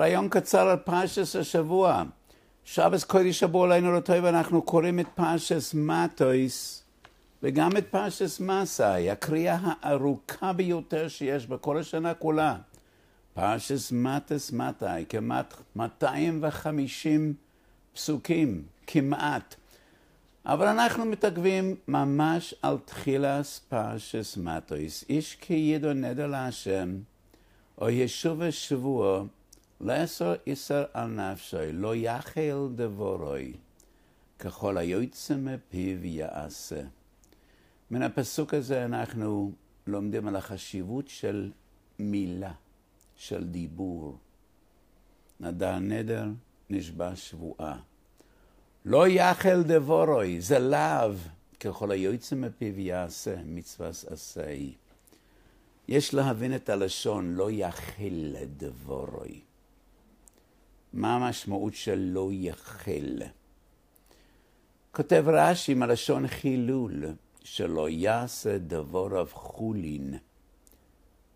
רעיון קצר על פרשס השבוע. שבס קודש שבוע עלינו לטוב, אנחנו קוראים את פרשס מטויס וגם את פרשס מסאי, הקריאה הארוכה ביותר שיש בכל השנה כולה. פרשס מטס מטאי, כמעט 250 פסוקים, כמעט. אבל אנחנו מתעכבים ממש על תחילת פרשס מטויס. איש כי ידו נדר להשם, או ישוב השבוע, לאסור איסר על נפשי, לא יחל דבורוי, ככל היוצא מפיו יעשה. מן הפסוק הזה אנחנו לומדים על החשיבות של מילה, של דיבור. נדר נדר, נשבע שבועה. לא יחל דבורוי, זה לאו, ככל היוצא מפיו יעשה, מצווה עשאי. יש להבין את הלשון, לא יחל דבורוי. מה המשמעות של לא יחל? כותב רש"י עם הלשון חילול, שלא יעשה דבוריו חולין.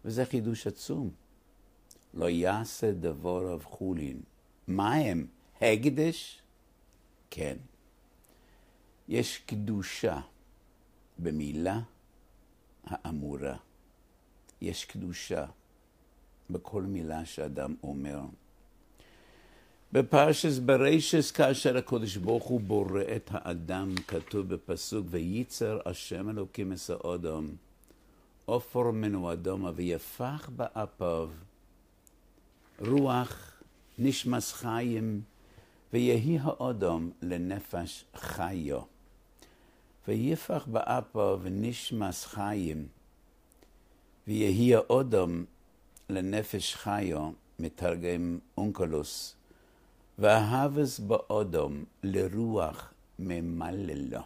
וזה חידוש עצום. לא יעשה דבוריו חולין. מה הם? הקדש? כן. יש קדושה במילה האמורה. יש קדושה בכל מילה שאדם אומר. בפרשס ברישס, כאשר הקדוש ברוך הוא בורא את האדם, כתוב בפסוק, וייצר השם אלוקים את האדם, עופר מנו אדומה, ויפח באפיו רוח נשמס חיים, ויהי האדם לנפש חיו. ויפח באפיו נשמס חיים, ויהי האדם לנפש חיו, מתרגם אונקלוס, וההבס באודום לרוח ממללו.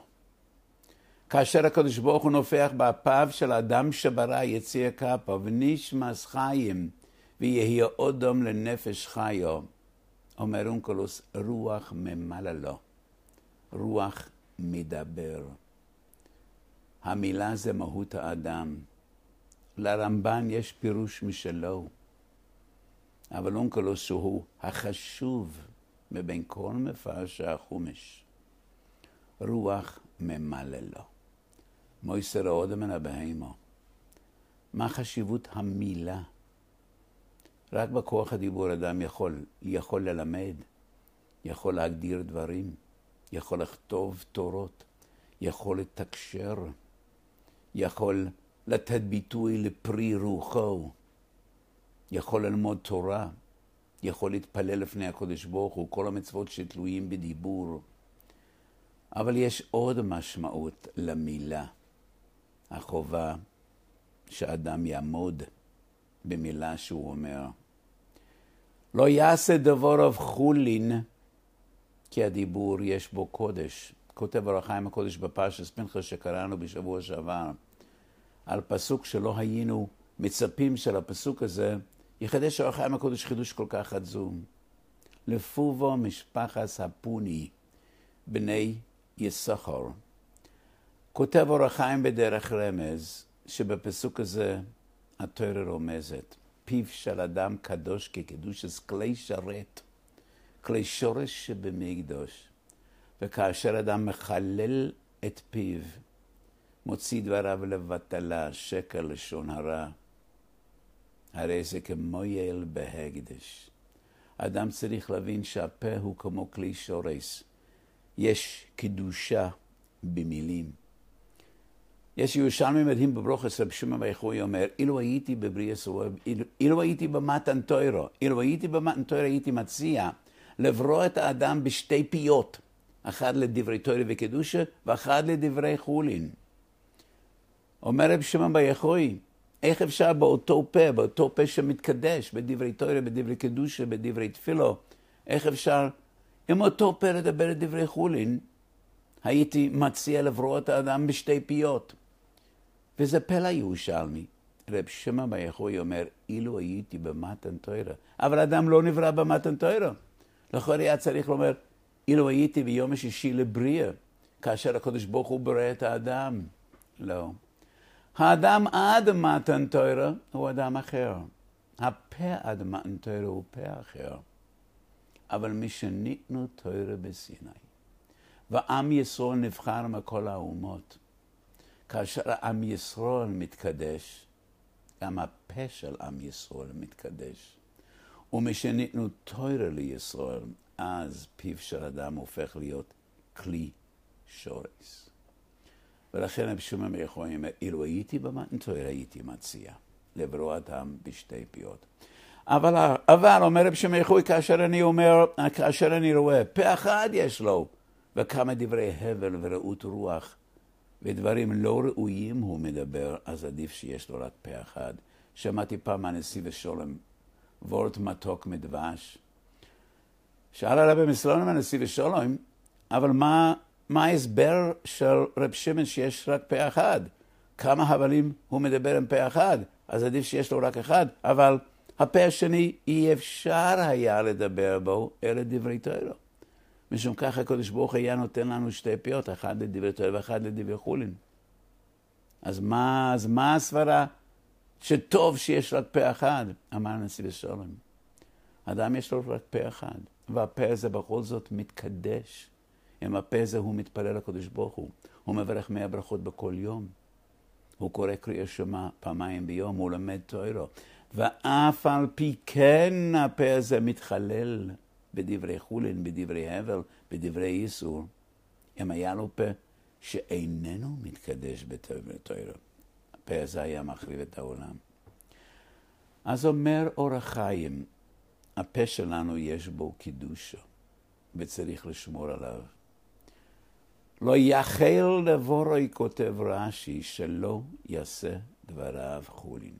כאשר הקדוש ברוך הוא נופח באפיו של אדם שברא יציע כפה ונשמס חיים ויהי אודום לנפש חיו, אומר אונקלוס, רוח ממללו, רוח מדבר. המילה זה מהות האדם. לרמב"ן יש פירוש משלו, אבל אונקלוס הוא החשוב מבין כל מפרשי החומש. רוח ממלא לו. מויסר עוד מן הבהימו. מה חשיבות המילה? רק בכוח הדיבור אדם יכול, יכול ללמד, יכול להגדיר דברים, יכול לכתוב תורות, יכול לתקשר, יכול לתת ביטוי לפרי רוחו, יכול ללמוד תורה, יכול להתפלל לפני הקודש ברוך הוא, כל המצוות שתלויים בדיבור. אבל יש עוד משמעות למילה, החובה שאדם יעמוד במילה שהוא אומר. לא יעשה דבורוב חולין, כי הדיבור יש בו קודש. כותב אור החיים הקודש בפרשס פנחס שקראנו בשבוע שעבר, על פסוק שלא היינו מצפים של הפסוק הזה, יחדש אור החיים הקודש חידוש כל כך עצום. לפובו משפחס הפוני, בני יששכר. כותב אור החיים בדרך רמז, שבפסוק הזה התואר רומזת, פיו של אדם קדוש כקדושס כלי שרת, כלי שורש שבמקדוש. וכאשר אדם מחלל את פיו, מוציא דבריו לבטלה, שקר לשון הרע, הרי זה כמו יעל בהקדש. אדם צריך להבין שהפה הוא כמו כלי שורש. יש קדושה במילים. יש ירושלמי מדהים בברוכס, רב שמעון ויחוי אומר, אילו הייתי בבריאה סוהר, אילו, אילו הייתי במתן תוירו, אילו הייתי במתן תוירו הייתי מציע לברוא את האדם בשתי פיות, אחת לדברי תוירו וקדושה ואחת לדברי חולין. אומר רב שמעון ויחוי, איך אפשר באותו פה, באותו פה שמתקדש, בדברי תוירה, בדברי קדושה, בדברי תפילו, איך אפשר עם אותו פה לדבר את דברי חולין? הייתי מציע לברוא את האדם בשתי פיות. וזה פלא ירושלמי. רב שמע ביחוי אומר, אילו הייתי במתן תוירה. אבל אדם לא נברא במתן תוירה. לכן היה צריך לומר, אילו הייתי ביום השישי לבריאה, כאשר הקדוש ברוך הוא ברא את האדם. לא. האדם עד מתן תוירה הוא אדם אחר. הפה עד מתן תוירה הוא פה אחר. אבל משניתנו תוירה בסיני. ועם ישראל נבחר מכל האומות. כאשר עם ישראל מתקדש, גם הפה של עם ישראל מתקדש. ומשניתנו תוירה לישראל, אז פיו של אדם הופך להיות כלי שורש. ולכן רבי שמעון בן יחוי אומר, אילו הייתי במתנתויר הייתי מציע לברוא אדם בשתי פיות. אבל, אבל אומר רבי שמעון יחוי, כאשר אני אומר, כאשר אני רואה, פה אחד יש לו, וכמה דברי הבל ורעות רוח, ודברים לא ראויים הוא מדבר, אז עדיף שיש לו רק פה אחד. שמעתי פעם מהנשיא ושולם, וורט מתוק מדבש. שאל הרבי מסלונים הנשיא ושולם, אבל מה, מה ההסבר של רב שמעון שיש רק פה אחד? כמה הבלים הוא מדבר עם פה אחד? אז עדיף שיש לו רק אחד, אבל הפה השני אי אפשר היה לדבר בו, אלא דברי תוירו. משום כך הקדוש ברוך היה נותן לנו שתי פיות, אחד לדברי תוירו ואחד לדברי חולין. אז מה, אז מה הסברה שטוב שיש רק פה אחד? אמר הנשיא ושלום. אדם יש לו רק פה אחד, והפה הזה בכל זאת מתקדש. עם הפה הזה הוא מתפלל לקדוש ברוך הוא. הוא מברך מאה ברכות בכל יום. הוא קורא קריאה שמע פעמיים ביום, הוא לומד תוירו. ואף על פי כן הפה הזה מתחלל בדברי חולין, בדברי הבל, בדברי איסור. אם היה לו פה שאיננו מתקדש בתוירו, הפה הזה היה מחריב את העולם. אז אומר אור החיים, הפה שלנו יש בו קידושו, וצריך לשמור עליו. לא יחל לבורוי, כותב רש"י, שלא יעשה דבריו חולין.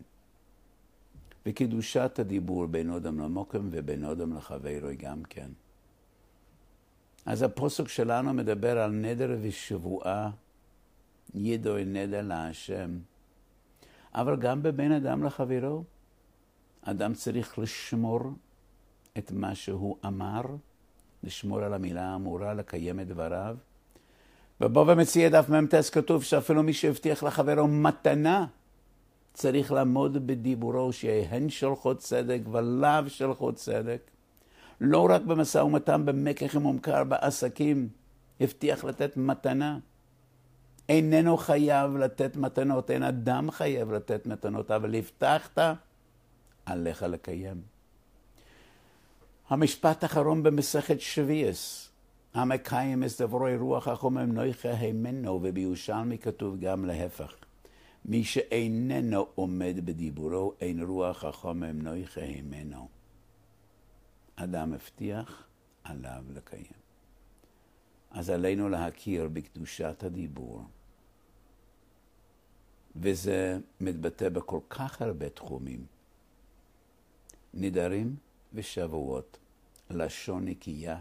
וקדושת הדיבור בין אודם למוקם ובין אודם לחברו גם כן. אז הפוסק שלנו מדבר על נדר ושבועה, ידוי נדר להשם. אבל גם בבין אדם לחברו, אדם צריך לשמור את מה שהוא אמר, לשמור על המילה האמורה, לקיים את דבריו. ובו ומציע דף מ"ט כתוב שאפילו מי שהבטיח לחברו מתנה, צריך לעמוד בדיבורו שיהיה הן שלחו צדק ולאו שלחו צדק. לא רק במשא ומתן במקח ומומכר בעסקים, הבטיח לתת מתנה. איננו חייב לתת מתנות, אין אדם חייב לתת מתנות, אבל הבטחת, עליך לקיים. המשפט האחרון במסכת שביעס, המקיים את דברי רוח החומם נויכה הימנו, ובירושלמי כתוב גם להפך. מי שאיננו עומד בדיבורו, אין רוח החומם נויכה הימנו. אדם הבטיח, עליו לקיים. אז עלינו להכיר בקדושת הדיבור, וזה מתבטא בכל כך הרבה תחומים. נדרים ושבועות, לשון נקייה,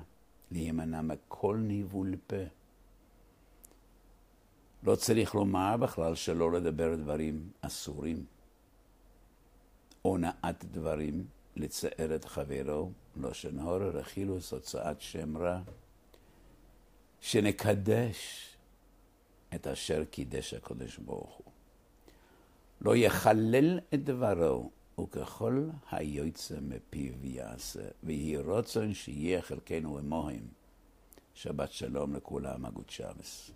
להימנע מכל ניבול פה. לא צריך לומר בכלל שלא לדבר דברים אסורים. הונאת דברים, לצער את חברו, לא שנהור רכילוס הוצאת שם רע. שנקדש את אשר קידש הקדוש ברוך הוא. לא יחלל את דברו, וככל היוצא מפיו יעשה, ויהי רצון שיהיה חלקנו עמוהם. שבת שלום לכולם, אגוד שבס.